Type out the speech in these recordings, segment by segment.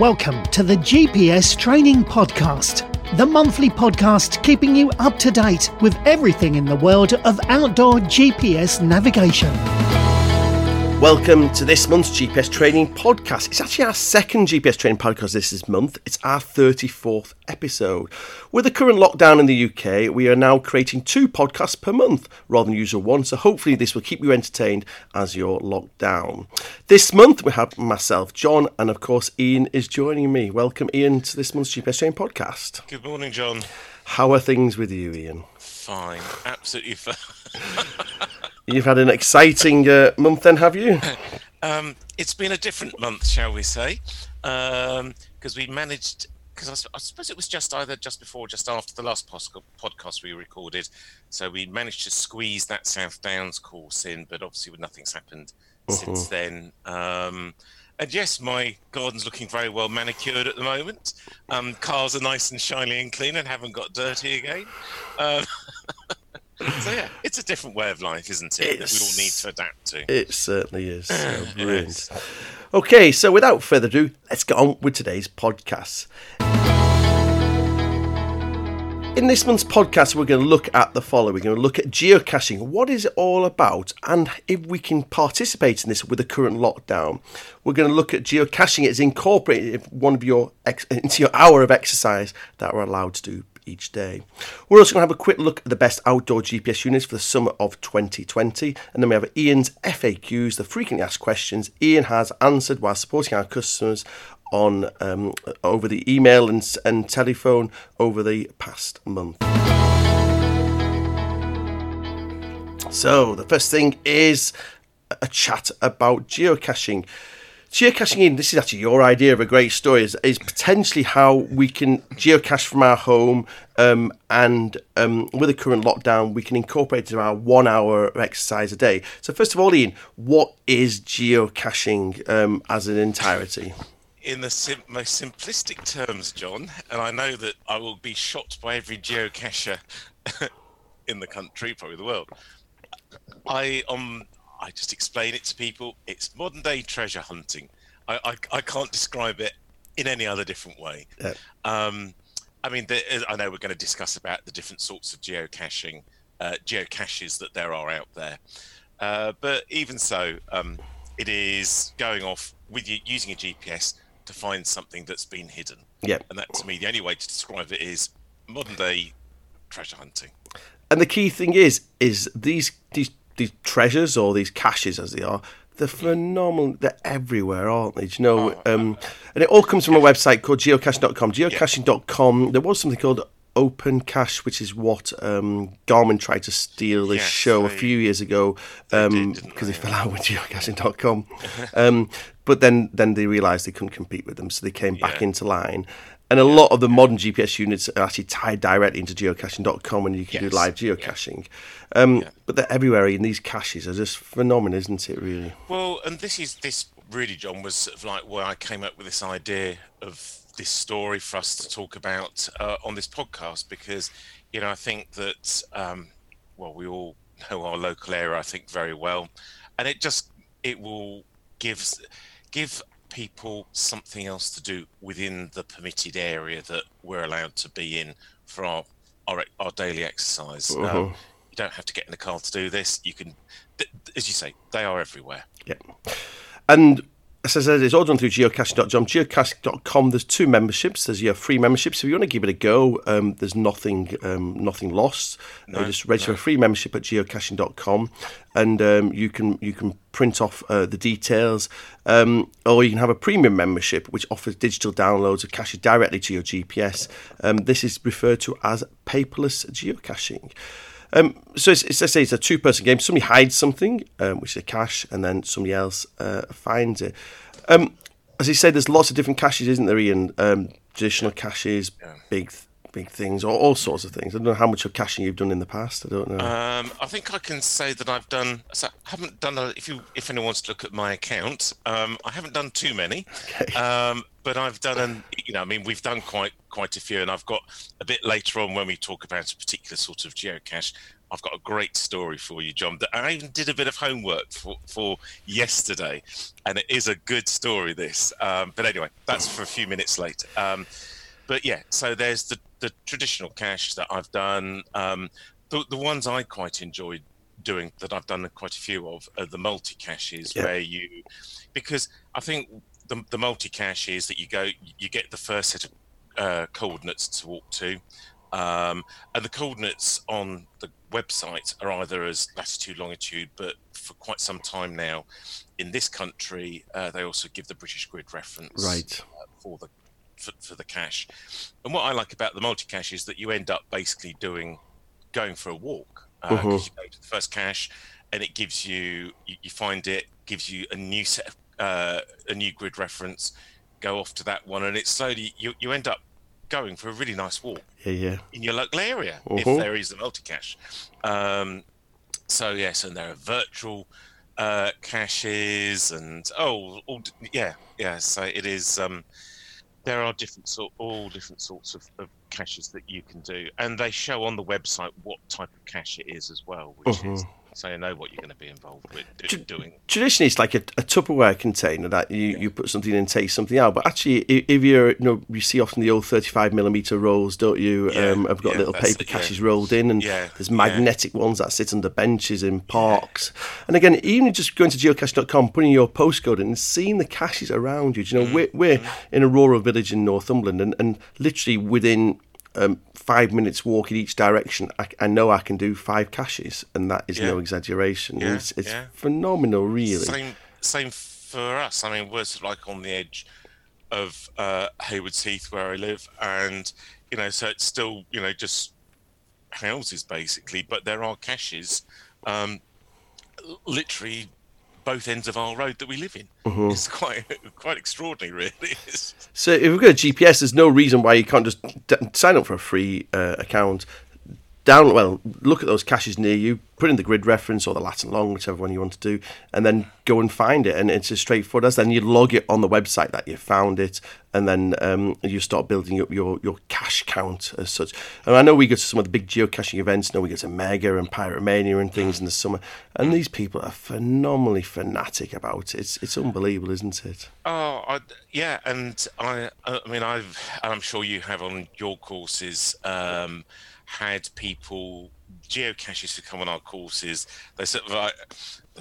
Welcome to the GPS Training Podcast, the monthly podcast keeping you up to date with everything in the world of outdoor GPS navigation. Welcome to this month's GPS Training Podcast. It's actually our second GPS Training Podcast this month. It's our 34th episode. With the current lockdown in the UK, we are now creating two podcasts per month rather than usual one, so hopefully this will keep you entertained as you're locked down. This month we have myself, John, and of course Ian is joining me. Welcome Ian to this month's GPS Training Podcast. Good morning, John. How are things with you, Ian? Fine, absolutely fine. You've had an exciting uh, month then, have you? Um, it's been a different month, shall we say? Because um, we managed. Because I, I, suppose it was just either just before, or just after the last podcast we recorded, so we managed to squeeze that South Downs course in. But obviously, with nothing's happened uh-huh. since then. Um, and yes, my garden's looking very well manicured at the moment. Um, cars are nice and shiny and clean and haven't got dirty again. Um, so yeah, it's a different way of life, isn't it? It's, that we all need to adapt to. It certainly is. Ah, so brilliant. Okay, so without further ado, let's get on with today's podcast. In this month's podcast, we're going to look at the following. We're going to look at geocaching. What is it all about? And if we can participate in this with the current lockdown, we're going to look at geocaching as incorporated one of your into your hour of exercise that we're allowed to do each day. We're also going to have a quick look at the best outdoor GPS units for the summer of 2020, and then we have Ian's FAQs, the frequently asked questions Ian has answered while supporting our customers on um, over the email and, and telephone over the past month. So the first thing is a chat about geocaching geocaching in this is actually your idea of a great story is, is potentially how we can geocache from our home um, and um, with the current lockdown we can incorporate it into our one hour exercise a day. So first of all ian what is geocaching um, as an entirety? In the sim- most simplistic terms john and i know that i will be shot by every geocacher in the country probably the world i um I just explain it to people. It's modern day treasure hunting. I, I, I can't describe it in any other different way. Yeah. Um, I mean, there, I know we're going to discuss about the different sorts of geocaching, uh, geocaches that there are out there. Uh, but even so, um, it is going off with you using a GPS to find something that's been hidden. Yeah. And that, to me, the only way to describe it is modern day treasure hunting. And the key thing is, is these these these treasures or these caches as they are, they're phenomenal. They're everywhere, aren't they? Do you know? Oh, um, and it all comes from a website called geocaching.com. Geocaching.com. There was something called Open Cache, which is what um, Garmin tried to steal this yes, show a few years ago because um, they, they fell out with geocaching.com. um, but then, then they realised they couldn't compete with them, so they came back into line. And a lot of the modern GPS units are actually tied directly into geocaching.com and you can yes. do live geocaching. Yeah. Um, yeah. But they're everywhere, and these caches are just phenomenal, isn't it, really? Well, and this is this really, John, was sort of like where I came up with this idea of this story for us to talk about uh, on this podcast because, you know, I think that, um, well, we all know our local area, I think, very well. And it just, it will give give people something else to do within the permitted area that we're allowed to be in for our our, our daily exercise. Uh-huh. Um, you don't have to get in the car to do this. You can, as you say, they are everywhere. Yeah, and as I said, it's all done through geocaching.com. Geocaching.com, there's two memberships. There's your free membership. So if you want to give it a go, um, there's nothing um, nothing lost. Uh, no, uh, just register no. a free membership at geocaching.com and um, you can you can print off uh, the details. Um, or you can have a premium membership which offers digital downloads of caches directly to your GPS. Um, this is referred to as paperless geocaching. Um, so it's, it's, let's say it's a two-person game. Somebody hides something, um, which is a cache, and then somebody else uh, finds it. Um, as you said, there's lots of different caches, isn't there, Ian? Um, traditional caches, yeah. big big things, or all sorts of things. I don't know how much of caching you've done in the past. I don't know. Um, I think I can say that I've done. So I haven't done. A, if you, if anyone wants to look at my account, um, I haven't done too many. Okay. Um, but I've done, an, you know, I mean, we've done quite quite a few, and I've got a bit later on when we talk about a particular sort of geocache. I've got a great story for you, John. That I even did a bit of homework for, for yesterday, and it is a good story. This, um, but anyway, that's for a few minutes later. But yeah, so there's the the traditional cache that I've done. Um, the the ones I quite enjoyed doing that I've done quite a few of are the multi caches Yeah. where you, because I think the the multi cache is that you go you get the first set of uh, coordinates to walk to. Um, and the coordinates on the website are either as latitude, longitude, but for quite some time now, in this country, uh, they also give the British grid reference Right. uh, for the for, for the cache. And what I like about the multi cache is that you end up basically doing going for a walk because Mhm. you go to the first cache and it gives you, you you find it gives you a new set of uh, a new grid reference. Go off to that one, and it's slowly you you end up going for a really nice walk Yeah, yeah. in your local area if Mhm. there is a multi-cache. Um, so yes, and there are virtual uh, caches and oh, all, yeah, yeah. So it is. Um, there are different sort, all different sorts of, of caches that you can do, and they show on the website what type of cache it is as well, which is uh-huh. So you know what you're going to be involved with do, doing. Traditionally, it's like a, a Tupperware container that you, you put something in and take something out. But actually, if you're, you know, you see often the old 35 millimeter rolls, don't you? Yeah, um, I've got yeah, little paper it, yeah. caches rolled in, and Yeah, there's yeah. magnetic ones that sit under benches in parks. And again, even just going to geocache.com, putting your postcode in, and seeing the caches around you. Do you know, Mm, we're, we're in a rural village in Northumberland, and, and literally within um, five minutes walk in each direction, I, I know I can do five caches, and that is no exaggeration. Yeah, It's, it's yeah. phenomenal, really. Same, same for us. I mean, we're sort of like on the edge of uh, Haywards Heath where I live, and you know, so it's still you know just houses basically, but there are caches, um, literally both ends of our road that we live in. Mm-hmm. It's quite quite extraordinary, really. So if we've got a GPS, there's no reason why you can't just d- sign up for a free uh, account. Down well, look at those caches near you, put in the grid reference or the lat and long, whichever one you want to do, and then go and find it. And it's as straightforward as then you log it on the website that you found it, and then um, you start building up your, your cache count as such. And I know we go to some of the big geocaching events. Now we go to Mega and Pyromania and things in the summer, and these people are phenomenally fanatic about it. It's it's unbelievable, isn't it? Oh, I, yeah, and I, I mean, I've, and I'm sure you have on your courses, um, had people geocaches who come on our courses. They sort of like,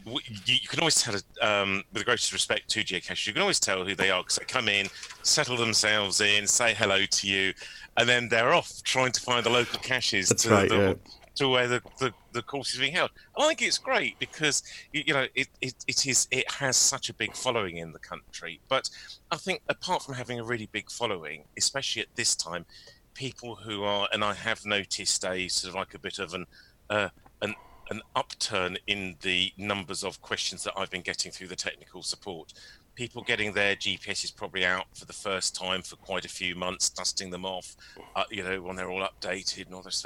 you, you can always tell, um, with the greatest respect to geocaches, you can always tell who they are because they come in, settle themselves in, say hello to you, and then they're off trying to find the local caches That's to, right, the, yeah. to where the, the, the course is being held. I think it's great because you, you know it, it, it is it has such a big following in the country. But I think apart from having a really big following, especially at this time, people who are and I have noticed a sort of like a bit of an uh, an an upturn in the numbers of questions that I've been getting through the technical support. People getting their GPSs probably out for the first time for quite a few months, dusting them off, uh, you know, when they're all updated and all this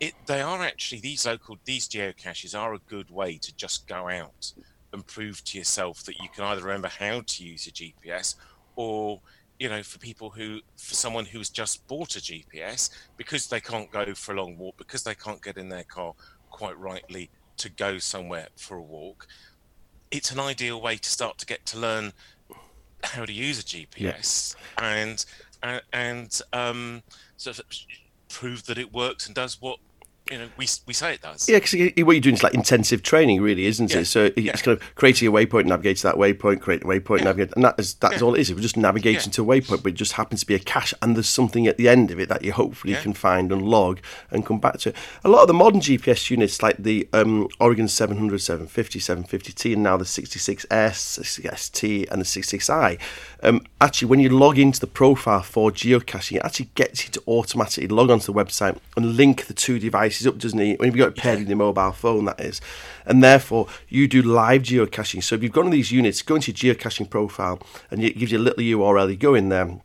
it they are actually these local these geocaches are a good way to just go out and prove to yourself that you can either remember how to use your GPS or you know for people who for someone who's just bought a GPS because they can't go for a long walk because they can't get in their car quite rightly to go somewhere for a walk it's an ideal way to start to get to learn how to use a GPS and and, and um, sort of prove that it works and does what you know we we say it does. Yeah, because what you're doing is like intensive training, really, isn't Yeah, it? So it's yeah. kind of creating a waypoint, navigate to that waypoint, create a waypoint, Yeah. navigate, and that is that's all it is. We're just navigating to a waypoint, but it just happens to be a cache, and there's something at the end of it that you hopefully can find and log and come back to. A lot of the modern GPS units, like the um, Oregon 700, 750, 750T, and now the 66S, 66T, and the 66i, um, actually, when you log into the profile for geocaching, it actually gets you to automatically log onto the website and link the two devices up, doesn't it? When you've got it paired with your mobile phone, that is. And therefore, you do live geocaching. So if you've got one of these units, go into your geocaching profile and it gives you a little URL. You go in there,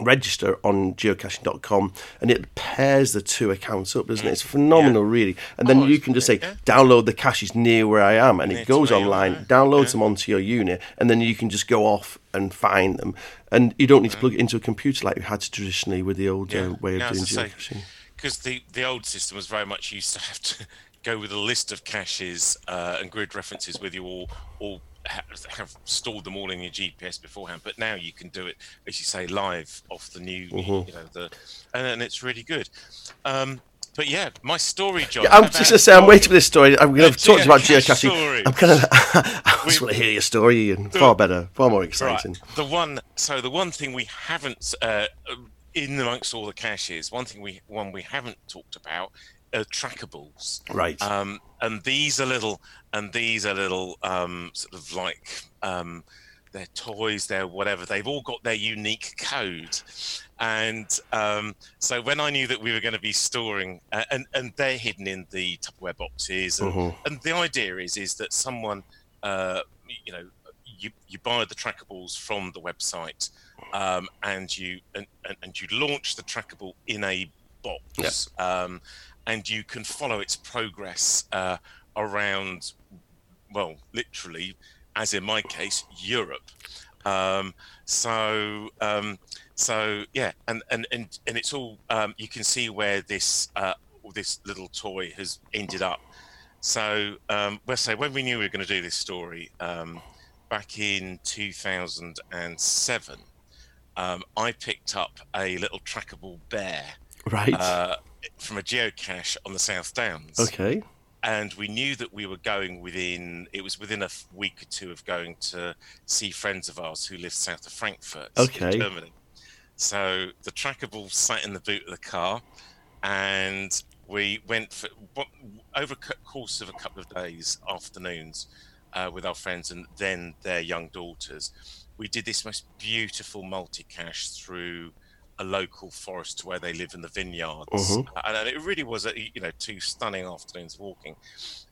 register on geocaching.com, and it pairs the two accounts up, doesn't it? It's phenomenal, really. And then Oh, you can just say, brilliant, download the caches near where I am, and it goes online, downloads yeah. them onto your unit, and then you can just go off and find them. And you don't need to plug it into a computer like you had to traditionally with the old uh, way of Yeah, doing geocaching. Because the the old system was very much used to have to go with a list of caches uh, and grid references with you all, all have stored them all in your GPS beforehand. But now you can do it, as you say, live off the new, Mm-hmm. you know, the, and, and it's really good. Um, but yeah, my story, John. Yeah, I'm just gonna say I'm waiting for this story. I'm gonna The talk about geocaching. story. I'm kind of. I just We- want to hear your story, and far better, far more exciting. Right. The one, so the one thing we haven't, uh, in amongst all the caches, one thing we, one we haven't talked about, are trackables. Right. Um, and these are little, and these are little, um, sort of like, um, they're toys, they're whatever. They've all got their unique code, and um, so when I knew that we were going to be storing, uh, and and they're hidden in the Tupperware boxes, and, Mhm. and the idea is is that someone, uh, you know, you you buy the trackables from the website, um, and you and, and, you launch the trackable in a box, um, and you can follow its progress uh, around, well, literally, as in my case, Europe. Um, so um, so yeah, and and and and it's all um, you can see where this uh, this little toy has ended up. So um, well, so when we knew we were going to do this story um, back in 2007, um, I picked up a little trackable bear right. uh, from a geocache on the South Downs okay. and we knew that we were going within it was within a week or two of going to see friends of ours who live south of frankfurt Okay. in germany so the trackable sat in the boot of the car and we went for over a course of a couple of days afternoons uh, with our friends and then their young daughters we did this most beautiful multi-cache through a local forest to where they live in the vineyards, Mhm. and it really was, a, you know, two stunning afternoons walking.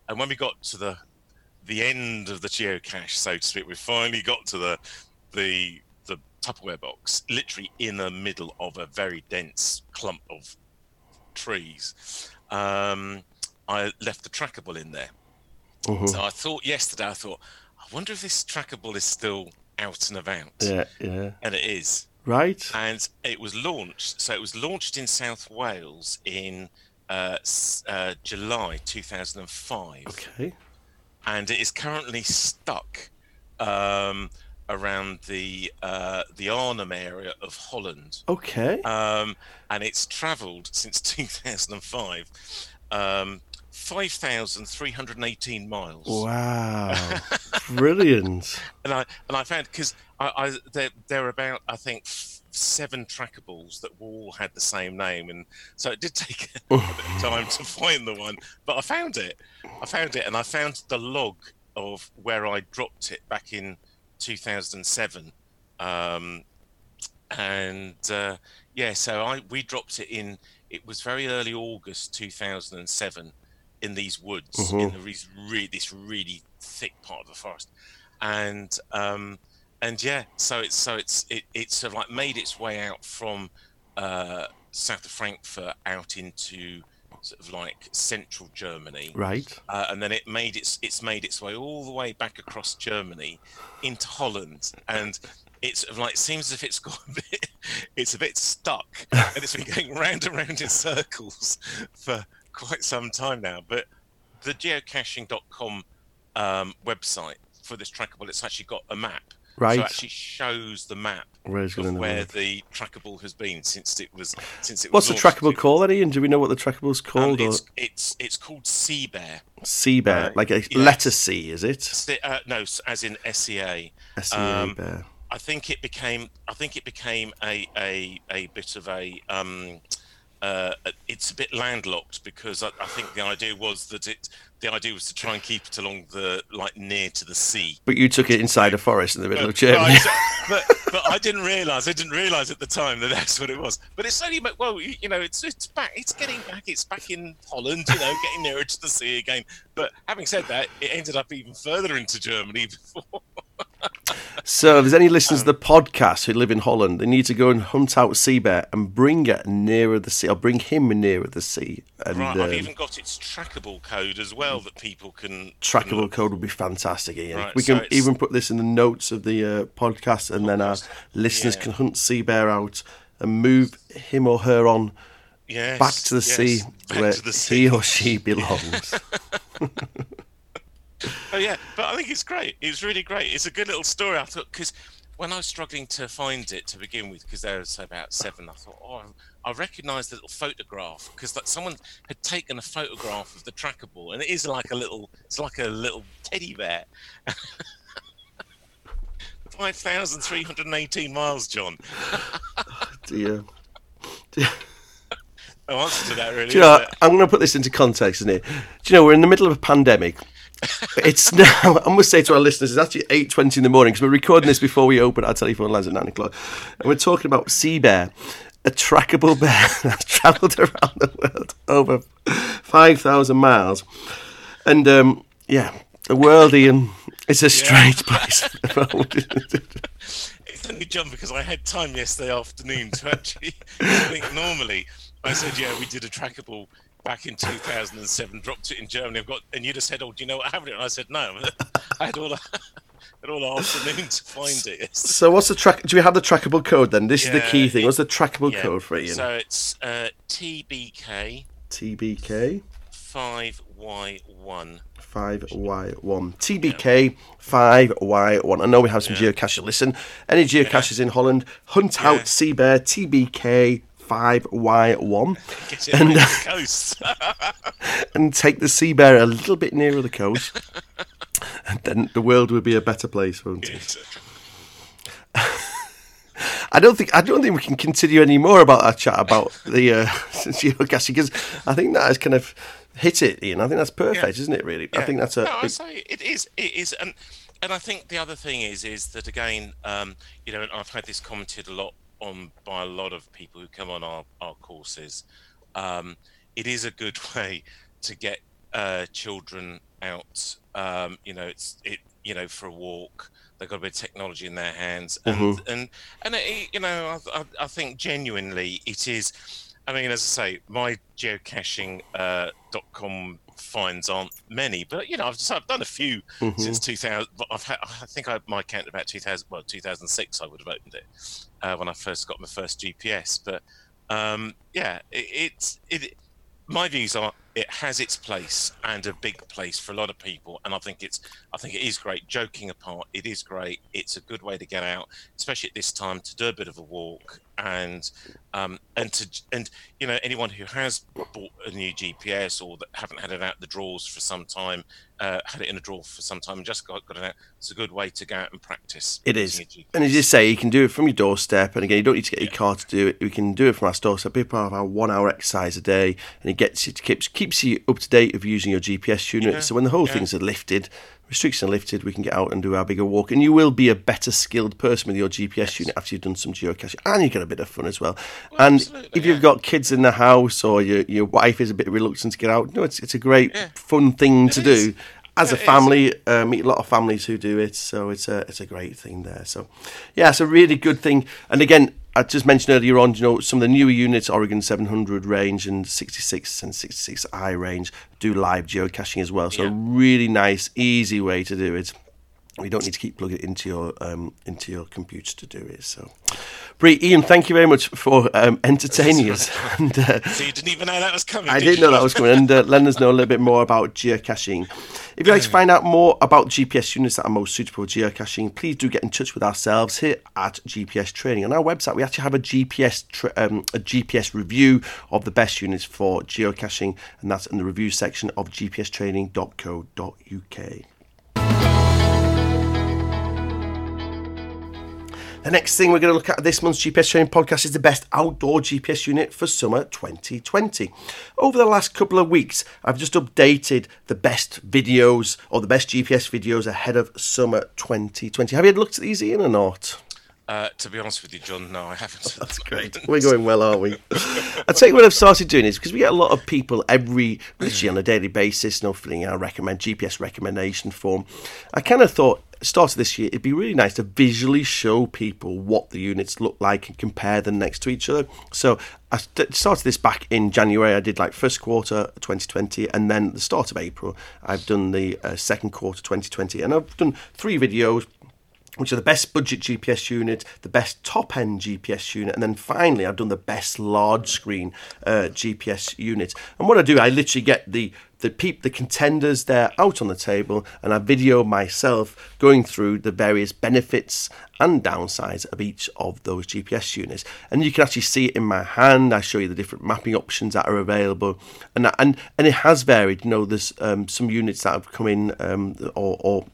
And when we got to the the end of the geocache, so to speak, we finally got to the the the Tupperware box, literally in the middle of a very dense clump of trees. Um, I left the trackable in there. Mhm. So I thought yesterday, I thought, I wonder if this trackable is still out and about. Yeah. Yeah. And it is Right. and it was launched. So it was launched in South Wales in uh, uh, July 2005, Okay. and it is currently stuck um, around the uh, the Arnhem area of Holland, Okay. um, and it's travelled since 2005. Um, 5,318 miles. Wow. Brilliant. and I and I found because I, I there there are about I think f- seven trackables that all had the same name, and so it did take a bit of time to find the one, but I found it. I found it, and I found the log of where I dropped it back in 2007, um, and uh, yeah, so I we dropped it in. It was very early August 2007 in these woods in the these re- this really thick part of the forest, and um, and yeah, so it's so it's it, it's sort of like made its way out from uh, south of Frankfurt out into sort of like central Germany, Right. uh, and then it made its it's made its way all the way back across Germany into Holland, and it's sort of like seems as if it's got a bit it's a bit stuck, and it's been going round and round in circles for quite some time now. But the geocaching.com um, website for this trackable, it's actually got a map. So Right. it actually shows the map Where it's of where the trackable has been since it was since it What's was the trackable called, Eddie? And do we know what the trackable's Um, called? or it's, it's it's called Sea Bear. Sea Bear, uh, like a yeah. letter C, is it? Uh, no, as in SEA. S E A um, Bear. I think it became. I think it became a a, a bit of a. Um, uh, it's a bit landlocked because I, I think the idea was that it. The idea was to try and keep it along the like near to the sea. But you took it inside a forest in the middle of But- Germany. but, but I didn't realise. I didn't realise at the time that that's what it was. But it's only well, you know, it's it's back. It's getting back. It's back in Holland. You know, getting nearer to the sea again. But having said that, it ended up even further into Germany before. So, if there's any listeners Um, to the podcast who live in Holland, they need to go and hunt out sea bear and bring it nearer the sea, or bring him nearer the sea. And Right, um, I've even got its trackable code as well that people can can trackable look. code would be fantastic. Ian. Right, we so can it's- even put this in the notes of the uh, podcast, and then our listeners yeah. can hunt sea bear out and move him or her on Yes, back to the yes, sea back where the he or she belongs. Oh yeah, but I think it's great. It's really great. It's a good little story. I thought because when I was struggling to find it to begin with, because there was about seven, I thought, oh, I recognised the little photograph because like someone had taken a photograph of the trackable, and it is like a little, it's like a little teddy bear. Five thousand three hundred and eighteen miles, John. Dear. No answer to that, really. You know. I'm going to put this into context, isn't it? Do you know, we're in the middle of a pandemic. It's now, I must say to our listeners, it's actually 8.20 in the morning because we're recording this before we open our telephone lines at 9 o'clock. And we're talking about Sea Bear, a trackable bear that's travelled around the world over 5,000 miles. And, um, yeah, the world, Ian, it's a strange place. the moment. It's only John because I had time yesterday afternoon to actually. I think normally I said, yeah, we did a trackable back in 2007, dropped it in Germany. I've got, and you just said, oh, do you know what happened? And I said, no. I had all. had all afternoon to find it. so what's the track? Do we have the trackable code then? This is the key thing. What's the trackable Yeah, code for it, Ian? So it's uh, TBK TBK. five Y one. 5Y1. TBK 5Y1. I know we have some geocachers. Listen, any geocachers in Holland, hunt Yeah. out Sea Bear TBK 5Y1 And, uh, and take the Sea Bear a little bit nearer the coast. and then the world would be a better place, won't it? I don't think I don't think we can continue any more about that chat about the uh, geocaching because I think that has kind of hit it, Ian. I think that's perfect, isn't it? Really, I think that's a. No, I say it is. It is, and and I think the other thing is is that again, um, you know, and I've had this commented a lot on by a lot of people who come on our our courses. Um, it is a good way to get uh, children out. Um, you know, it's it. You know, for a walk. They've got a bit of technology in their hands, and and and it, you know, I, I, I think genuinely it is. I mean, as I say, my geocaching uh, dot com finds aren't many, but you know, I've, so I've done a few since 2000. I've had, I think I my count about 2000. Well, 2006, I would have opened it uh, when I first got my first GPS. But um, yeah, it, it's it. My views are it has its place and a big place for a lot of people, and I think it's I think it is great. Joking apart, it is great. It's a good way to get out, especially at this time, to do a bit of a walk and um, and to and you know anyone who has bought a new GPS or that haven't had it out the drawers for some time, uh, had it in a drawer for some time, and just got, got it out. It's a good way to go out and practice. It is. And as you say, you can do it from your doorstep. And again, you don't need to get your car to do it. We can do it from our doorstep. People have our one hour exercise a day, and it gets it keeps keeps you up to date of using your GPS unit. Yeah, So when the whole yeah. things are lifted, restrictions are lifted, we can get out and do our bigger walk. And you will be a better skilled person with your GPS unit after you've done some geocaching. And you get a bit of fun as well. and absolutely, if you've got kids in the house or your, your wife is a bit reluctant to get out, no, it's, it's a great, Yeah. fun thing to It do. As a family, uh, meet a lot of families who do it, so it's a it's a great thing there. So, yeah, it's a really good thing. And again, I just mentioned earlier on, you know, some of the newer units, Oregon 700 range and 66 and 66i range, do live geocaching as well. So, Yeah. really nice, easy way to do it. You don't need to keep plugging it into your um, into your computer to do it. So, Bree, Ian, thank you very much for um, entertaining us. and, uh, So you didn't even know that was coming. I did didn't you? know that was coming, and uh, letting us know a little bit more about geocaching. If you'd like to find out more about GPS units that are most suitable for geocaching, please do get in touch with ourselves here at GPS Training. On our website, we actually have a GPS tra- um, a GPS review of the best units for geocaching, and that's in the review section of gpstraining.co.uk. The next thing we're going to look at this month's GPS Training podcast is the best outdoor GPS unit for summer 2020. Over the last couple of weeks, I've just updated the best videos or the best GPS videos ahead of summer 2020. Have you had looked at these, Ian, or not? Uh, to be honest with you, John, no, I haven't. That's great. We're going well, aren't we? I'll tell you what I've started doing is because we get a lot of people every, literally on a daily basis, you know, filling out a recommend GPS recommendation form. I kind of thought, start of this year, it'd be really nice to visually show people what the units look like and compare them next to each other. So I started this back in January. I did like first quarter 2020, and then the start of April, I've done the uh, second quarter 2020, and I've done three videos which are the best budget GPS unit, the best top end GPS unit, and then finally I've done the best large screen uh, GPS unit. And what I do, I literally get the the peep the contenders there out on the table, and I video myself going through the various benefits and downsides of each of those GPS units. And you can actually see it in my hand. I show you the different mapping options that are available, and and and it has varied. You know, there's um, some units that have come in um, or, or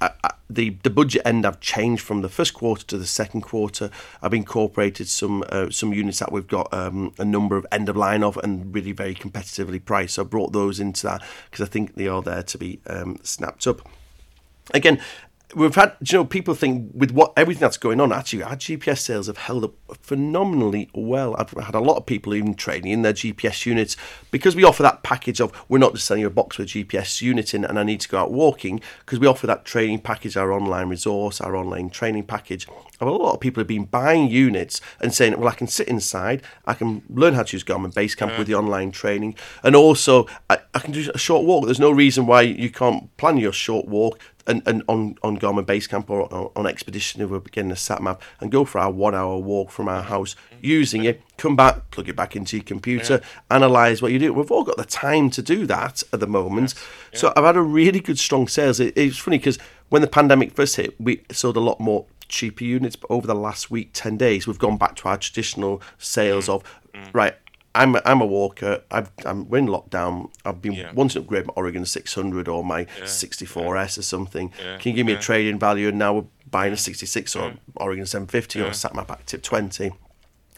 I, the the budget end I've changed from the first quarter to the second quarter. I've incorporated some uh, some units that we've got um, a number of end of line of and really very competitively priced. So I brought those into that because I think they are there to be um, snapped up. Again, we've had you know people think with what everything that's going on actually our gps sales have held up phenomenally well. I've had a lot of people even trading in their gps units. Because we offer that package of we're not just selling you a box with a gps unit in and i need to go out walking because we offer that training package our online resource our online training package. A lot of people have been buying units and saying well i can sit inside i can learn how to use garmin basecamp yeah. with the online training. And also uh, I, can do a short walk there's no reason why you can't plan your short walk and, and on, on Garmin Basecamp or on, on Expedition if we're getting a SatMap and go for our one hour walk from our house using it, come back, plug it back into your computer, yeah. analyze what you do. We've all got the time to do that at the moment. Yes. Yeah. So I've had a really good strong sales. It, it's funny because when the pandemic first hit, we sold a lot more cheaper units, but over the last week, 10 days, we've gone back to our traditional sales mm. of, mm. right, I'm a, I'm a walker. I've, I'm we're in lockdown. I've been yeah. wanting to upgrade my Oregon 600 or my yeah. 64S or something. Can you give me a trading value? And now we're buying a 66 or Oregon 750 or SatMap Active 20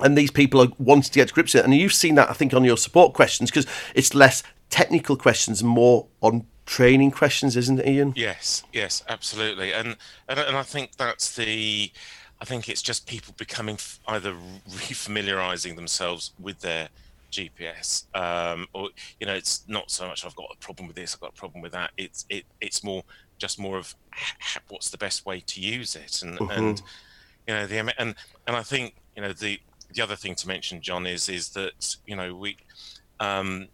and these people are wanting to get to grips with it. And you've seen that, I think, on your support questions because it's less technical questions, more on training questions, isn't it, Ian? Yes, yes, absolutely. And and, and I think that's the, I think it's just people becoming either refamiliarizing themselves with their GPS, um, or you know, it's not so much I've got a problem with this, I've got a problem with that. It's it it's more just more of what's the best way to use it, and mm-hmm. and you know the and and I think you know the the other thing to mention, John, is is that you know we um,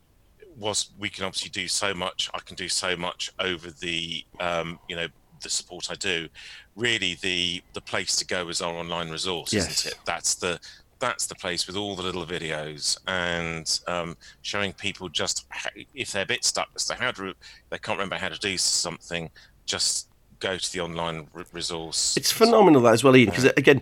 was we can obviously do so much. I can do so much over the um, you know the support I do. Really, the the place to go is our online resource, yes. isn't it? That's the that's the place with all the little videos and um, showing people just how, if they're a bit stuck as to how to they can't remember how to do something just go to the online resource it's phenomenal that as well ian because yeah. again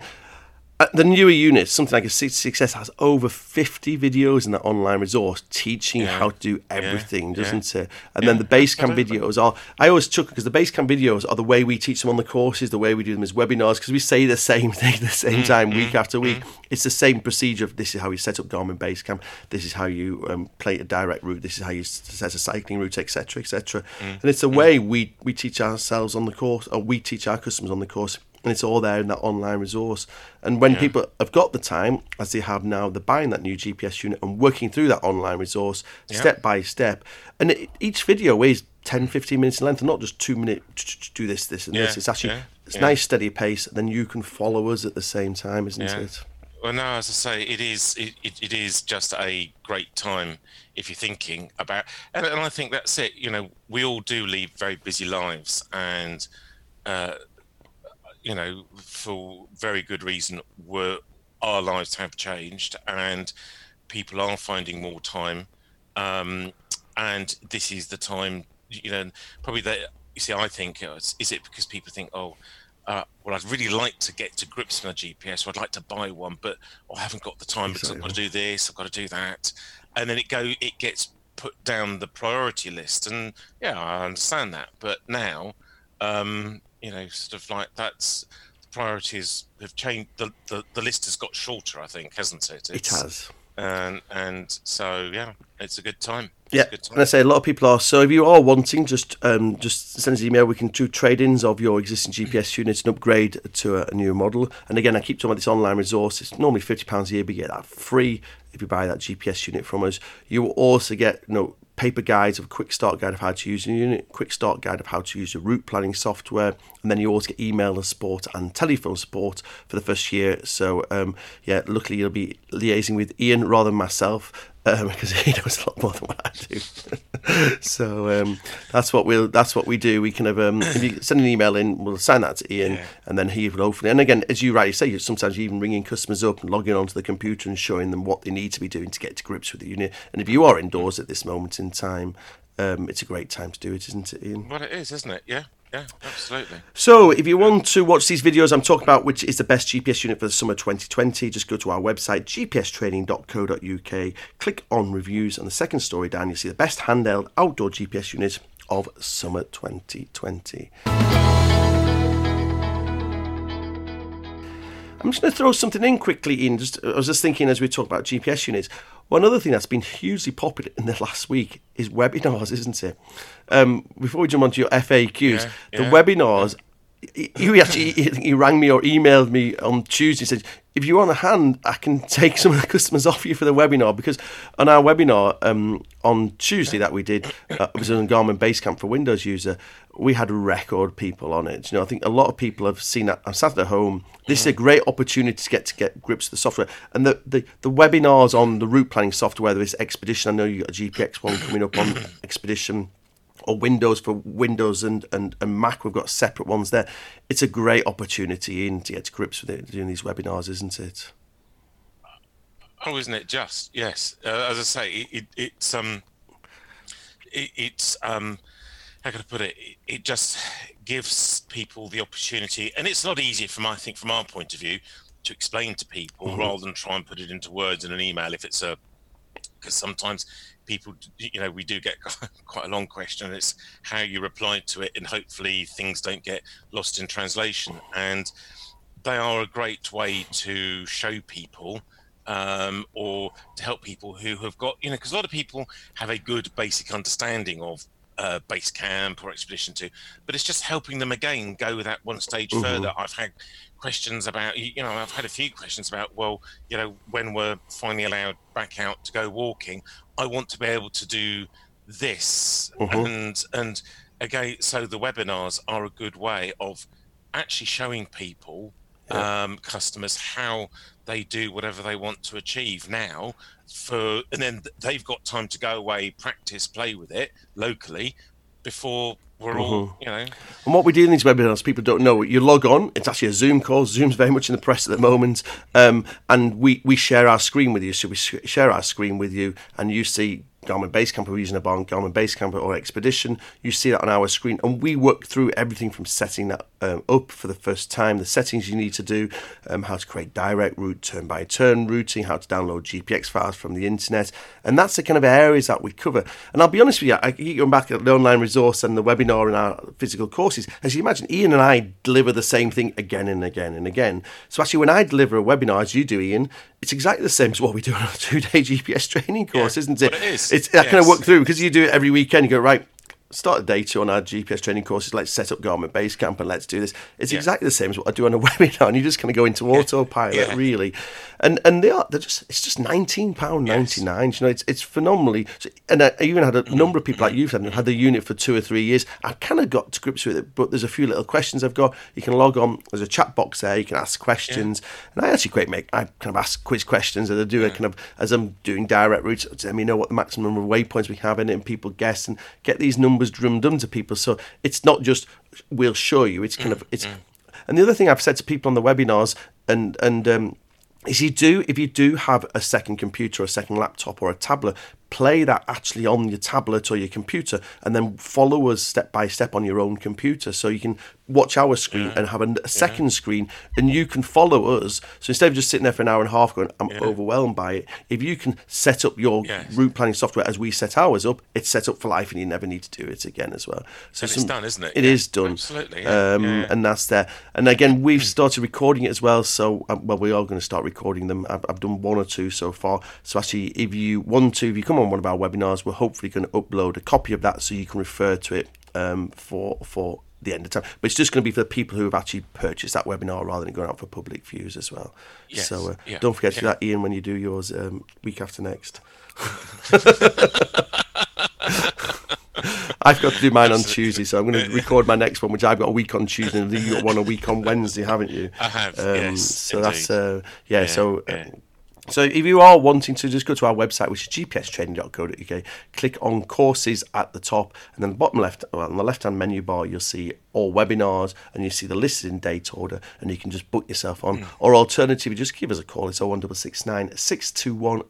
uh, the newer units, something like a 66S, has over 50 videos in that online resource teaching yeah. how to do everything, yeah. doesn't yeah. it? And then the Basecamp videos are, I always chuckle because the Basecamp videos are the way we teach them on the courses, the way we do them as webinars, because we say the same thing the same mm, time mm, week after week. Mm. It's the same procedure of this is how you set up Garmin Basecamp, this is how you um, play a direct route, this is how you set a cycling route, etc., etc. Mm, and it's the mm. way we, we teach ourselves on the course, or we teach our customers on the course and it's all there in that online resource. And when yeah. people have got the time, as they have now, they're buying that new GPS unit and working through that online resource yeah. step by step. And it, each video is 10, 15 minutes in length, and not just two minutes, do this, this, and yeah. this. It's actually it's nice, steady pace. Then you can follow us at the same time, isn't it? Well, no, as I say, it is it, it, it is just a great time if you're thinking about, and, and I think that's it. You know, we all do lead very busy lives, and uh, you know, for very good reason, were our lives have changed and people are finding more time. Um, and this is the time, you know, probably that you see, I think, uh, is it because people think, oh, uh, well, I'd really like to get to grips with my GPS, or I'd like to buy one, but oh, I haven't got the time because I've got to do this, I've got to do that, and then it go, it gets put down the priority list, and yeah, I understand that, but now um, you know, sort of like that's the priorities have changed. The, the, the list has got shorter, I think, hasn't it? It's, it has. And and so yeah, it's a good time. It's yeah, and I say a lot of people are. So if you are wanting, just um, just send us an email. We can do trade-ins of your existing GPS units and upgrade to a, a new model. And again, I keep talking about this online resource. It's normally fifty pounds a year, but you get that free if you buy that GPS unit from us. You will also get you know paper guides of a quick start guide of how to use a unit, quick start guide of how to use your route planning software, and then you always get email support and telephone support for the first year. So um, yeah, luckily you'll be liaising with Ian rather than myself. Because um, he knows a lot more than what I do. so um, that's what we'll that's what we do. We kind of um, if you send an email in, we'll send that to Ian, yeah. and then he will hopefully. And again, as you rightly say, sometimes you even ringing customers up and logging onto the computer and showing them what they need to be doing to get to grips with the unit. And if you are indoors at this moment in time, um, it's a great time to do it, isn't it, Ian? Well, it is, isn't it? Yeah. Yeah, absolutely. So, if you want to watch these videos I'm talking about, which is the best GPS unit for the summer 2020, just go to our website, gpstraining.co.uk, click on reviews, and the second story down, you'll see the best handheld outdoor GPS unit of summer 2020. I'm just going to throw something in quickly. In just, I was just thinking as we talk about GPS units. One other thing that's been hugely popular in the last week is webinars, isn't it? Um, before we jump onto your FAQs, yeah, the yeah, webinars. Yeah. You actually he rang me or emailed me on Tuesday. and Said if you want a hand, I can take some of the customers off you for the webinar because on our webinar um, on Tuesday that we did, uh, it was on Garmin Basecamp for Windows user we had record people on it. You know, I think a lot of people have seen that. I'm sat at home. This is a great opportunity to get to get grips with the software. And the, the, the webinars on the route planning software, this Expedition. I know you got a GPX one coming up on Expedition or Windows for Windows and, and, and Mac. We've got separate ones there. It's a great opportunity in to get to grips with it doing these webinars, isn't it? Oh, isn't it just? Yes. Uh, as I say, it, it, it's um, it, it's um how can I put it? It just gives people the opportunity, and it's not easy from I think from our point of view to explain to people mm-hmm. rather than try and put it into words in an email. If it's a because sometimes people, you know, we do get quite a long question. It's how you reply to it, and hopefully things don't get lost in translation. And they are a great way to show people um, or to help people who have got, you know, because a lot of people have a good basic understanding of uh, Basecamp or expedition to, but it's just helping them again go that one stage mm-hmm. further. I've had questions about, you know, I've had a few questions about, well, you know, when we're finally allowed back out to go walking, I want to be able to do this, mm-hmm. and and again, so the webinars are a good way of actually showing people yeah. um, customers how they do whatever they want to achieve now for and then they've got time to go away practice play with it locally before we're all mm-hmm. you know and what we do in these webinars people don't know you log on it's actually a zoom call zoom's very much in the press at the moment um, and we we share our screen with you so we share our screen with you and you see Garmin Basecamp, we're using a Garmin Basecamp or Expedition. You see that on our screen, and we work through everything from setting that um, up for the first time, the settings you need to do, um, how to create direct route, turn by turn routing, how to download GPX files from the internet, and that's the kind of areas that we cover. And I'll be honest with you, I keep going back at the online resource and the webinar and our physical courses. As you imagine, Ian and I deliver the same thing again and again and again. So actually, when I deliver a webinar, as you do, Ian, it's exactly the same as what we do on a two-day GPS training course, yeah, isn't it? it is. It's that yes. kind of work through because you do it every weekend. You go right start a data on our GPS training courses. Let's set up Garmin Basecamp and let's do this. It's yeah. exactly the same as what I do on a webinar, and you just kind of go into autopilot, yeah. really. And and they are they're just it's just nineteen pound ninety nine. Yes. You know, it's it's phenomenally. And I even had a number of people like you've had had the unit for two or three years. I kind of got to grips with it, but there's a few little questions I've got. You can log on. There's a chat box there. You can ask questions, yeah. and I actually quite make I kind of ask quiz questions, and I do a kind of as I'm doing direct routes. Let me know what the maximum of waypoints we have in it, and people guess and get these numbers drummed into people people. So it's not just we'll show you. It's kind of it's. Mm. And the other thing I've said to people on the webinars and and um, is you do if you do have a second computer, a second laptop, or a tablet, play that actually on your tablet or your computer, and then follow us step by step on your own computer, so you can watch our screen yeah. and have a, second yeah. screen and you can follow us. So instead of just sitting there for an hour and a half going, I'm yeah. overwhelmed by it, if you can set up your yes. route planning software as we set ours up, it's set up for life and you never need to do it again as well. So some, it's done, isn't it? It is done. Absolutely. Um, and that's there. And again, we've started recording it as well. So, um, well, we are going to start recording them. I've, I've done one or two so far. So actually, if you want to, if you come on one of our webinars, we're hopefully going to upload a copy of that so you can refer to it um, for for the end of time. But it's just going to be for the people who have actually purchased that webinar rather than going out for public views as well. Yes. So uh, yeah. don't forget to do that, Ian, when you do yours um, week after next. I've got to do mine on Tuesday, so I'm going to record my next one, which I've got a week on Tuesday, and you've got one a week on Wednesday, haven't you? I have. Um, yes, so indeed. that's uh, yeah, yeah, So. Uh, yeah So if you are wanting to just go to our website, which is gpstraining.co.uk, click on courses at the top, and then the bottom left, well, on the left-hand menu bar, you'll see all webinars, and you see the listed in date order, and you can just book yourself on. Mm. Or alternatively, just give us a call. It's 01669 621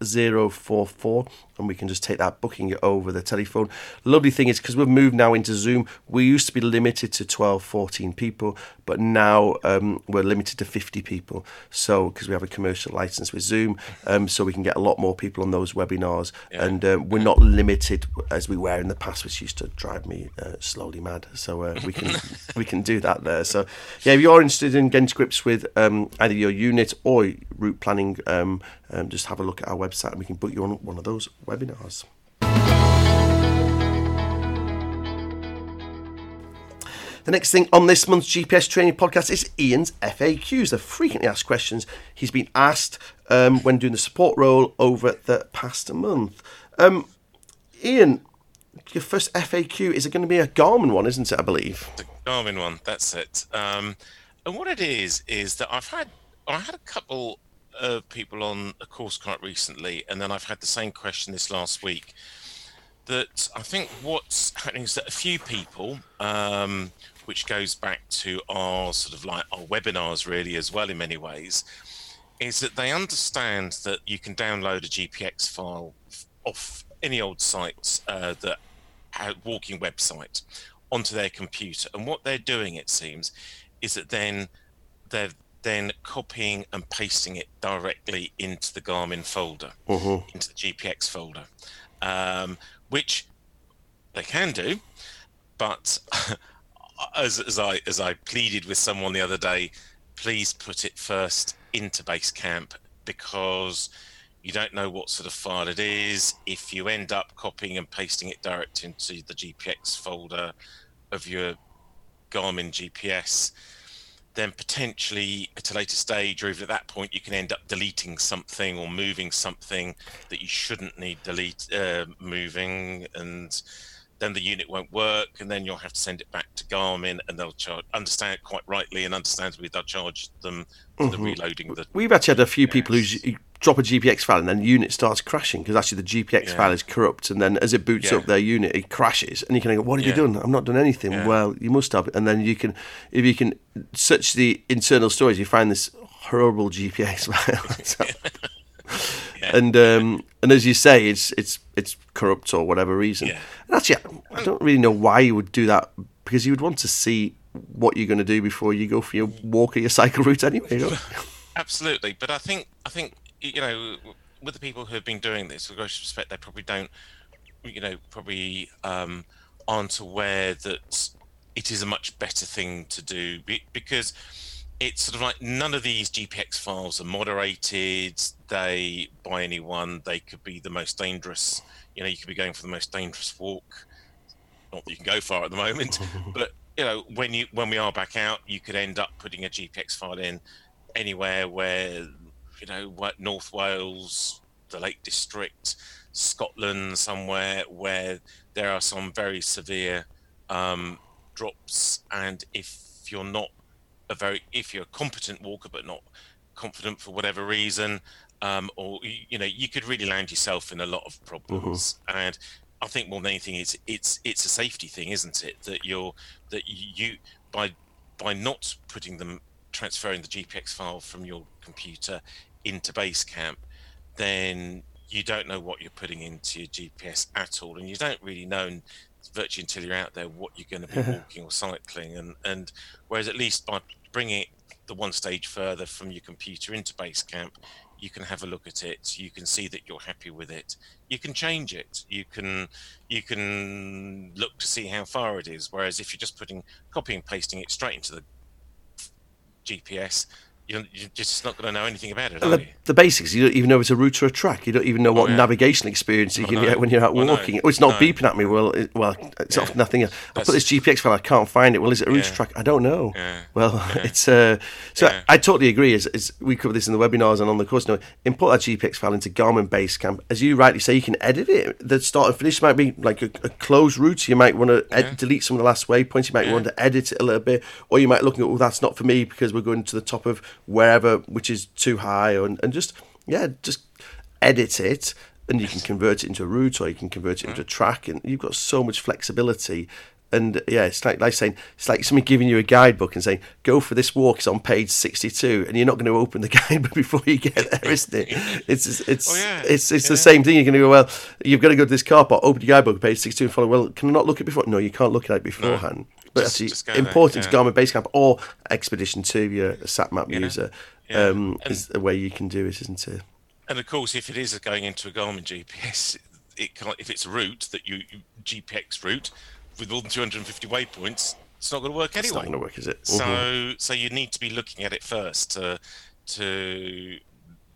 and we can just take that booking over the telephone. Lovely thing is because we've moved now into Zoom, we used to be limited to 12, 14 people, but now um, we're limited to 50 people. So because we have a commercial license with Zoom, um, so we can get a lot more people on those webinars, yeah. and um, we're not limited as we were in the past, which used to drive me uh, slowly mad. So uh, we can we can do that there. So yeah, if you're interested in getting scripts with um, either your unit or route planning, um, um, just have a look at our website and we can book you on one of those webinars. The next thing on this month's GPS training podcast is Ian's FAQs, the frequently asked questions he's been asked um, when doing the support role over the past month. Um, Ian, your first FAQ is it going to be a Garmin one, isn't it? I believe the Garmin one. That's it. Um, and what it is is that I've had I had a couple of people on a course quite recently, and then I've had the same question this last week. That I think what's happening is that a few people, um, which goes back to our sort of like our webinars really as well in many ways, is that they understand that you can download a GPX file off any old sites uh, that walking website onto their computer, and what they're doing, it seems, is that then they're then copying and pasting it directly into the Garmin folder, mm-hmm. into the GPX folder, um, which they can do, but as, as I as I pleaded with someone the other day, please put it first into Basecamp because you don't know what sort of file it is. If you end up copying and pasting it direct into the GPX folder of your Garmin GPS, then potentially at a later stage or even at that point you can end up deleting something or moving something that you shouldn't need delete uh, moving. And then the unit won't work and then you'll have to send it back to garmin and they'll charge understand it quite rightly and understandably they'll charge them for mm-hmm. the reloading the we've actually had a few people who drop a GPX file and then the unit starts crashing because actually the GPX yeah. file is corrupt and then as it boots yeah. up their unit it crashes and you can go what have yeah. you done I'm not done anything well you must have and then you can if you can search the internal storage you find this horrible GPX file and um, and as you say it's it's it's corrupt or whatever reason. And actually I don't really know why you would do that because you would want to see what you're going to do before you go for your walk or your cycle route anyway absolutely. But I think I think you know, with the people who have been doing this, with great respect, they probably don't, you know, probably um, aren't aware that it is a much better thing to do because it's sort of like none of these GPX files are moderated. They by anyone, they could be the most dangerous. You know, you could be going for the most dangerous walk. Not that you can go far at the moment, but you know, when you when we are back out, you could end up putting a GPX file in anywhere where you know, what North Wales, the Lake District, Scotland, somewhere where there are some very severe um, drops, and if you're not a very, if you're a competent walker but not confident for whatever reason, um, or you know, you could really land yourself in a lot of problems. Mm-hmm. And I think more than anything, it's it's it's a safety thing, isn't it? That you're that you by by not putting them transferring the GPX file from your computer into Basecamp, then you don't know what you're putting into your GPS at all, and you don't really know virtually until you're out there what you're going to be walking or cycling. And and whereas at least by bringing it the one stage further from your computer into Basecamp, you can have a look at it. You can see that you're happy with it. You can change it. You can you can look to see how far it is. Whereas if you're just putting copying and pasting it straight into the GPS, you're, you're just not going to know anything about it, the, the, basics. You don't even know if it's a route or a track. You don't even know what oh, yeah. navigation experience you oh, can no. get when you're out well, walking. No. Oh, it's not no. beeping at me. Well, it, well, it's yeah. nothing. I put this GPX file. I can't find it. Well, is it a route yeah. track? I don't know. Well, it's uh, so I, I, totally agree. As, as, we cover this in the webinars and on the course, you know, import that GPX file into Garmin Basecamp. As you rightly say, you can edit it. The start and finish might be like a, a closed route. You might want to ed- delete some of the last waypoints. You might want to edit it a little bit, or you might look at, oh, that's not for me because we're going to the top of wherever which is too high, and, and just yeah, just edit it and you can convert it into a route or you can convert it into a track and you've got so much flexibility. And yeah it's like, like saying it's like somebody giving you a guidebook and saying go for this walk it's on page 62 and you're not going to open the guidebook before you get there isn't it? It's it's Oh, yeah. it's it's Yeah. the same thing you're going to go well you've got to go to this car park open your guidebook page 62 and follow well can I not look at it before? No you can't look at it beforehand but Just- actually just go there, important to yeah. Garmin Basecamp or Expedition 2 if you're a SatMap user Yeah. um, And- is the way you can do it isn't it And of course, if it is going into a Garmin GPS, it can't, if it's a route that you you- GPX route with more than 250 waypoints, it's not going to work anyway. it's not going to work is it So, Mhm. so you need to be looking at it first to, to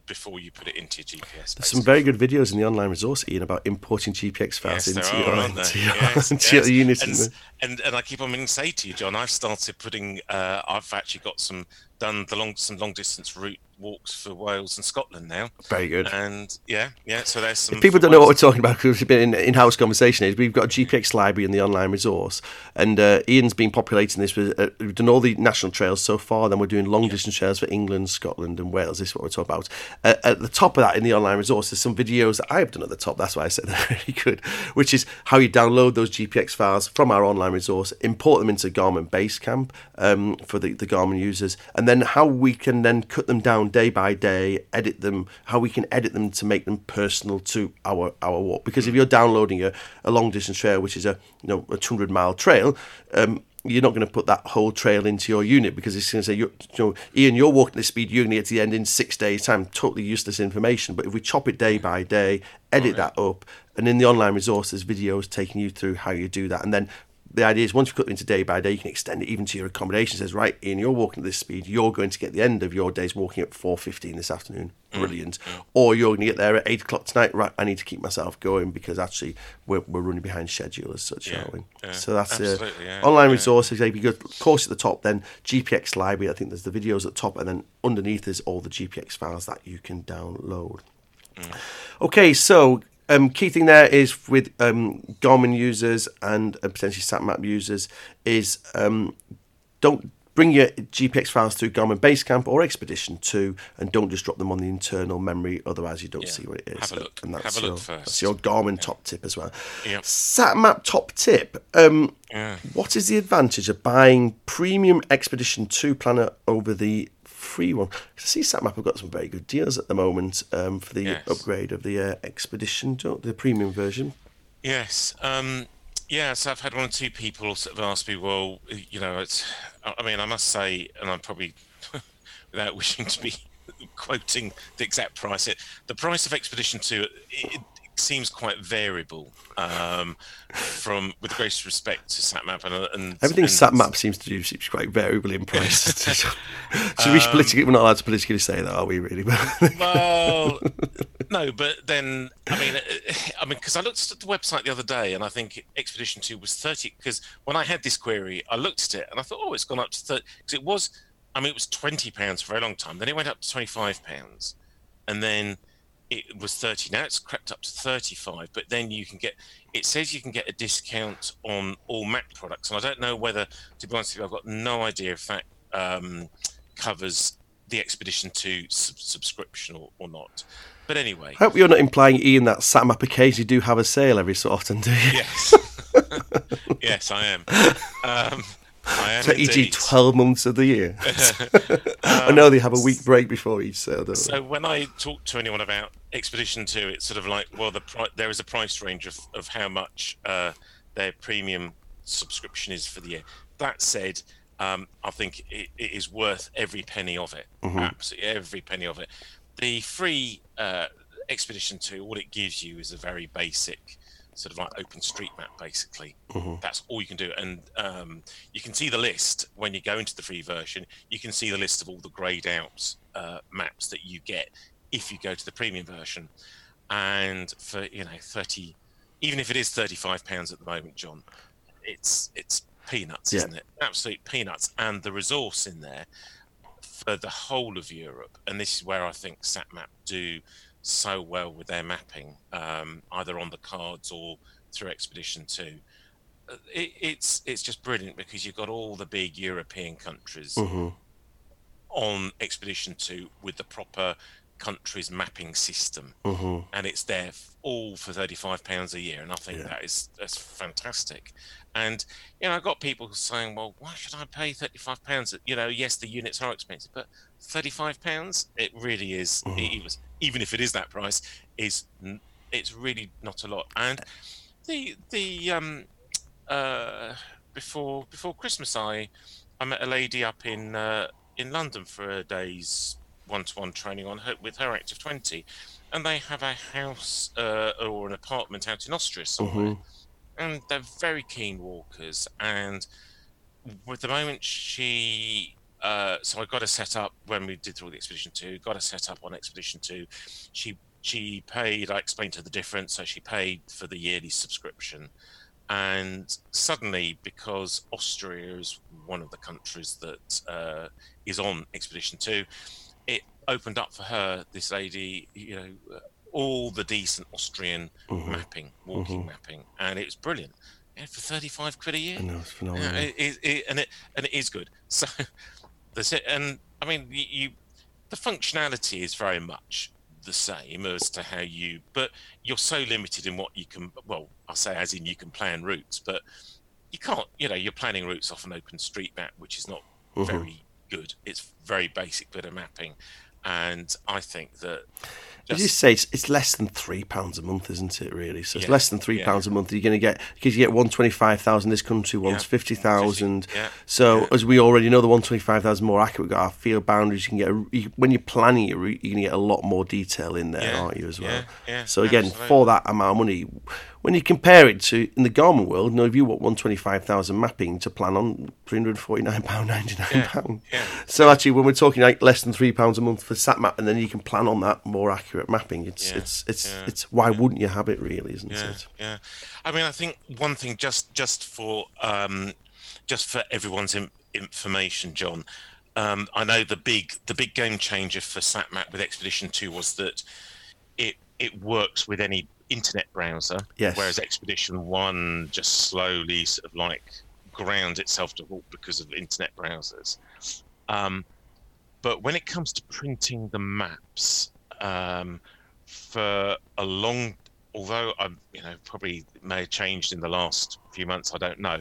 before you put it into your GPS. There's some very good videos in the online resource, Ian, about importing GPX files Yes, into, your, into, your, Yes, into your unit. And, and and I keep on meaning to say to you, John, I've started putting. Uh, I've actually got some done the long some long distance route walks for Wales and Scotland now. Very good. and yeah, yeah. So there's some. If people don't know what we're talking about because we've been in in-house conversation is we've got a GPX library in the online resource and uh, Ian's been populating this with uh, we've done all the national trails so far then we're doing long distance trails for England Scotland and Wales this is what we're talking about uh, at the top of that in the online resource there's some videos that I've done at the top that's why I said they're really good which is how you download those GPX files from our online resource import them into Garmin Basecamp um, for the, the Garmin users and then how we can then cut them down day by day edit them how we can edit them to make them personal to our our walk because if you're downloading a, a long distance trail which is a you know a 200 mile trail um, you're not going to put that whole trail into your unit because it's going to say, you you know, Ian, you're walking this speed, you're going to get to the end in six days' time. Totally useless information. But if we chop it day by day, edit that up, and in the online resource, there's videos taking you through how you do that. And then the idea is once you cut it into day by day, you can extend it even to your accommodation. It says, right, Ian, you're walking at this speed, you're going to get the end of your days walking at 4.15 this afternoon. Brilliant. Or you're going to get there at 8 o'clock tonight. Right, I need to keep myself going because actually we're, we're running behind schedule as such, Yeah, aren't we? yeah, so that's uh, yeah, online resources. If you go course at the top, then GPX library. I think there's the videos at the top, and then underneath is all the GPX files that you can download. Okay, so um, key thing there is with um, Garmin users and uh, potentially SatMap users is um, don't bring your GPX files through Garmin Basecamp or Expedition 2 and don't just drop them on the internal memory, otherwise you don't Yeah, see what it is. have a look, And that's have a look your, first. That's your Garmin top tip as well. Yep. SatMap top tip. Um, Yeah. What is the advantage of buying premium Expedition 2 planner over the free one? I see SatMap have got some very good deals at the moment um, for the Yes. upgrade of the uh, Expedition, the premium version. Yes. Um, yeah, so I've had one or two people sort of ask me, well, you know, it's, I I mean, I must say, and I'm probably, without wishing to be quoting the exact price, it, the price of Expedition 2, it, it seems quite variable um, from, with greatest respect to SatMap and, and Everything and- SatMap seems to do seems quite variable in price. Should Um, we politically, we're not allowed to politically say that, are we really? well, no, but then I mean, uh, I mean, because I looked at the website the other day, and I think Expedition Two was thirty. Because when I had this query, I looked at it and I thought, oh, it's gone up to thirty. Because it was, I mean, it was twenty pounds for a very long time. Then it went up to twenty-five pounds, and then it was thirty. Now it's crept up to thirty-five. But then you can get. It says you can get a discount on all Mac products, and I don't know whether, to be honest with you, I've got no idea if that um, covers the Expedition 2 sub- subscription or, or not. But anyway, I hope you're not implying, Ian, that SatMap occasionally do have a sale every so often, do you? yes, yes, I am. Um, I am E.g., 12 months of the year. I know they have a week break before each sale, don't they? So when I talk to anyone about Expedition 2, it's sort of like, well, the pri- there is a price range of, of how much uh, their premium subscription is for the year. That said, um, I think it, it is worth every penny of it. Absolutely every penny of it. The free uh, Expedition 2, all it gives you is a very basic sort of like open street map basically. That's all you can do. And um, you can see the list when you go into the free version. You can see the list of all the grayed out uh, maps that you get if you go to the premium version. And for you know 30 even if it is 35 pounds at the moment john it's it's peanuts Yeah. isn't it? Absolute peanuts. And the resource in there for the whole of europe. And this is where i think satmap do so well with their mapping um, either on the cards or through expedition 2 Uh, it, it's it's just brilliant because you've got all the big european countries Mhm. on expedition 2 with the proper countries mapping system, Mhm. and it's there all for thirty five pounds a year, and I think Yeah. that is that's fantastic. And you know, I got people saying, "Well, why should I pay thirty five pounds?" You know, yes, the units are expensive, but thirty five pounds, it really is. Mhm. It, was even if it is that price, is it's really not a lot. And the the um uh before before Christmas, I I met a lady up in uh, in London for a day's one-to-one training on her with her Active Twenty, and they have a house uh, or an apartment out in Austria somewhere, Mhm. And they're very keen walkers. And with the moment she, uh, so I got her set up when we did through the Expedition Two, got her set up on Expedition Two. She she paid. I explained to her the difference, so she paid for the yearly subscription and suddenly because austria is one of the countries that uh, is on expedition 2 it opened up for her this lady you know all the decent austrian Mhm. mapping walking Mhm. mapping and it was brilliant yeah, for 35 quid a year I know it's phenomenal. yeah, it, it, it, and it and it is good. So that's it. And I mean, you, you the functionality is very much the same as to how you, but you're so limited in what you can. Well, I say as in you can plan routes, but you can't. You know, you're planning routes off an open street map, which is not Mhm. very good. It's very basic bit of mapping, and I think that. As you say, it's, it's less than three pounds a month, isn't it? Really, so it's Yeah, less than three yeah. pounds a month. You're going to get because you get one twenty five thousand. This country wants Yeah, fifty thousand. Yeah, So yeah. as we already know, the one twenty five thousand more accurate. We've got our field boundaries. You can get a, you, when you're planning your route, you can get a lot more detail in there, Yeah, aren't you? As well. yeah, yeah, so again, absolutely. for that amount of money, when you compare it to in the Garmin world, no, if you want one twenty five thousand mapping to plan on three hundred forty nine pound ninety nine pound. yeah. So actually, when we're talking like less than three pounds a month for SatMap, and then you can plan on that more accurate mapping. It's Yeah, it's it's yeah, it's why wouldn't you have it really, isn't yeah, it? yeah. I mean, I think one thing just just for um, just for everyone's in, information, John. Um, I know the big the big game changer for SatMap with Expedition Two was that it it works with any internet browser, Yes. whereas Expedition One just slowly sort of like grounds itself to halt because of internet browsers. Um, but when it comes to printing the maps, um, for a long, although I, you know, probably may have changed in the last few months, I don't know.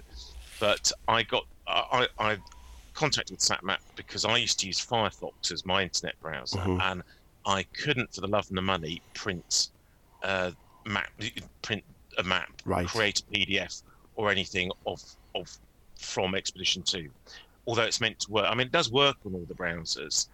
But I got, I, I contacted SatMap because I used to use Firefox as my internet browser, Mhm. and I couldn't, for the love of the money, print uh, map, print a map, Right. create a PDF or anything of of from Expedition Two. Although it's meant to work, I mean, it does work on all the browsers,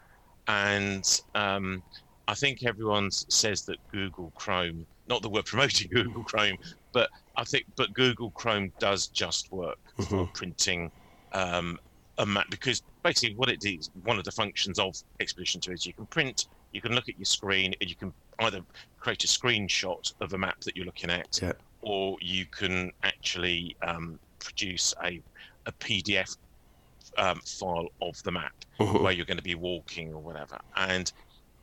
and um, I think everyone says that Google Chrome, not that we're promoting Google Chrome, but I think, but Google Chrome does just work for printing um, a map because basically what it is, one of the functions of Expedition 2 is you can print, you can look at your screen, and you can either create a screenshot of a map that you're looking at, Yeah. or you can actually um, produce a, a PDF um, file of the map Mhm. where you're going to be walking or whatever. And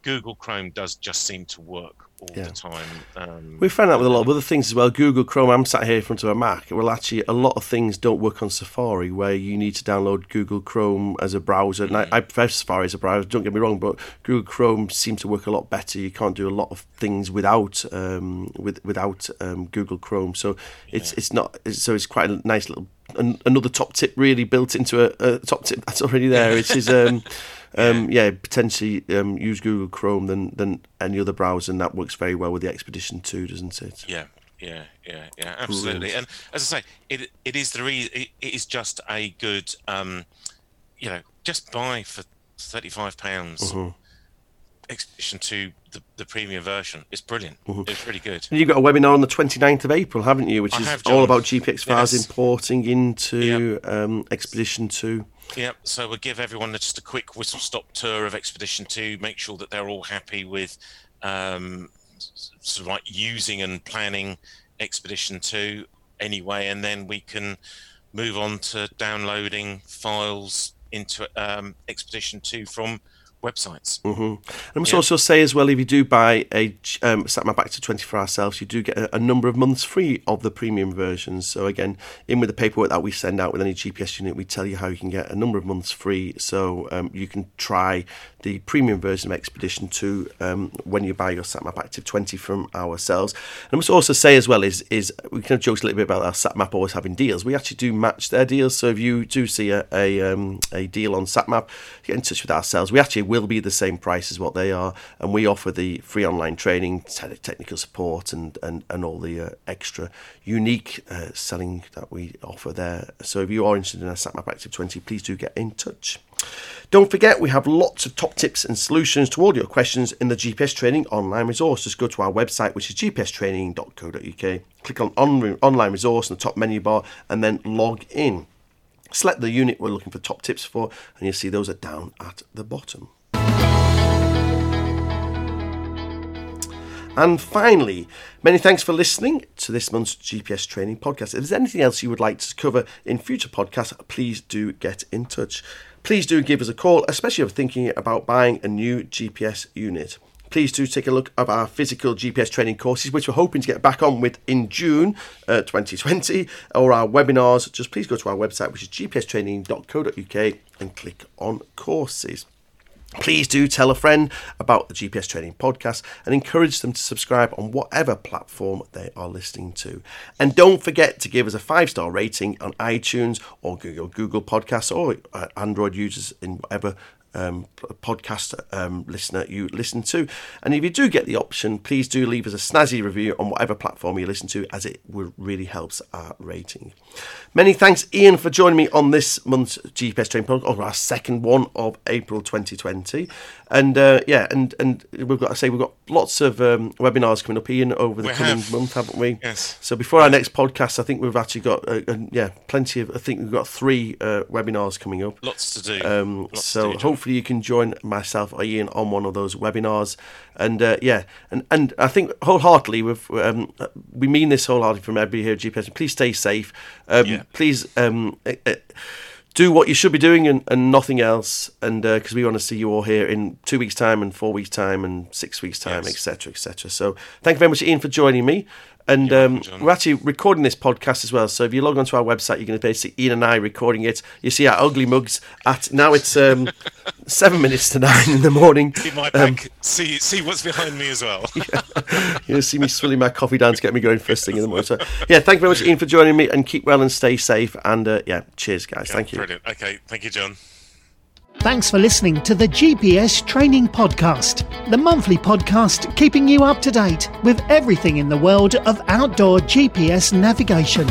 Google Chrome does just seem to work all Yeah. the time. Um, We found that with a lot of other things as well. Google Chrome, I'm sat here in front of a Mac. Well, actually, a lot of things don't work on Safari where you need to download Google Chrome as a browser. And I, I prefer Safari as a browser, don't get me wrong, but Google Chrome seems to work a lot better. You can't do a lot of things without um, with, without um, Google Chrome. So it's it's not, so it's quite a nice little, an, another top tip really built into a, a top tip that's already there, which is. Um, um, yeah, potentially um, use Google Chrome than, than any other browser, and that works very well with the Expedition 2, doesn't it? Yeah, yeah, yeah, yeah, absolutely. And as I say, it it is the re- it, it is just a good, um, you know, just buy for thirty five pounds. Mhm. Expedition Two, the, the premium version. It's brilliant. Mm-hmm. It's really good. And you've got a webinar on the 29th of April, haven't you? Which I is have, all about GPX files Yes. importing into um, Expedition 2. Yep. So we'll give everyone just a quick whistle stop tour of Expedition Two. Make sure that they're all happy with um, sort of like using and planning Expedition Two anyway, and then we can move on to downloading files into um, Expedition Two from websites. Mm-hmm. I must yeah. also say as well, if you do buy a um, SatMap Active 24 ourselves, you do get a, a, number of months free of the premium versions. So again, in with the paperwork that we send out with any GPS unit, we tell you how you can get a number of months free. So um, you can try the premium version of Expedition 2 um, when you buy your SatMap Active 20 from ourselves. And I must also say as well is is we kind of joked a little bit about our SatMap always having deals. We actually do match their deals. So if you do see a a, um, a deal on SatMap, get in touch with ourselves. We actually will be the same price as what they are, and we offer the free online training, technical support, and and and all the uh, extra unique uh, selling that we offer there. So if you are interested in a SatMap Active 20, please do get in touch. Don't forget, we have lots of top tips and solutions to all your questions in the GPS Training online resource. Just go to our website, which is gpstraining.co.uk. Click on, on online resource in the top menu bar and then log in. Select the unit we're looking for top tips for, and you'll see those are down at the bottom. And finally, many thanks for listening to this month's GPS training podcast. If there's anything else you would like to cover in future podcasts, please do get in touch. Please do give us a call, especially if you're thinking about buying a new GPS unit. Please do take a look at our physical GPS training courses, which we're hoping to get back on with in June uh, 2020, or our webinars. Just please go to our website, which is gpstraining.co.uk, and click on courses. Please do tell a friend about the GPS Training Podcast and encourage them to subscribe on whatever platform they are listening to. And don't forget to give us a five star rating on iTunes or Google, Google Podcasts or uh, Android users in whatever um, podcast um, listener you listen to. And if you do get the option, please do leave us a snazzy review on whatever platform you listen to, as it would really helps our rating. Many thanks, Ian, for joining me on this month's GPS Training Podcast, or our second one of April 2020. And uh, yeah, and and we've got to say we've got lots of um, webinars coming up, Ian, over the we coming have. month, haven't we? Yes. So before our next podcast, I think we've actually got uh, uh, yeah plenty of. I think we've got three uh, webinars coming up. Lots to do. Um, Lots so to do, hopefully you can join myself or Ian on one of those webinars. And uh, yeah, and and I think wholeheartedly we um, we mean this wholeheartedly from everybody here at GPS. Please stay safe. Um, Yeah. Please. Um, uh, uh, do what you should be doing and, and nothing else, and uh, because we want to see you all here in two weeks' time, and four weeks' time, and six weeks' time, Yes. etc., etc. So, thank you very much, Ian, for joining me. And um, we're actually recording this podcast as well. So if you log onto our website, you're going to basically see Ian and I recording it. You see our ugly mugs at now it's um, seven minutes to nine in the morning. See my Um, see see what's behind me as well. You'll see me swilling my coffee down to get me going first thing in the morning. So yeah, thank you very much, Ian, for joining me, and keep well and stay safe. And uh, yeah, cheers, guys. thank you. Brilliant. Okay, thank you, John. Thanks for listening to the GPS Training Podcast, the monthly podcast keeping you up to date with everything in the world of outdoor GPS navigation.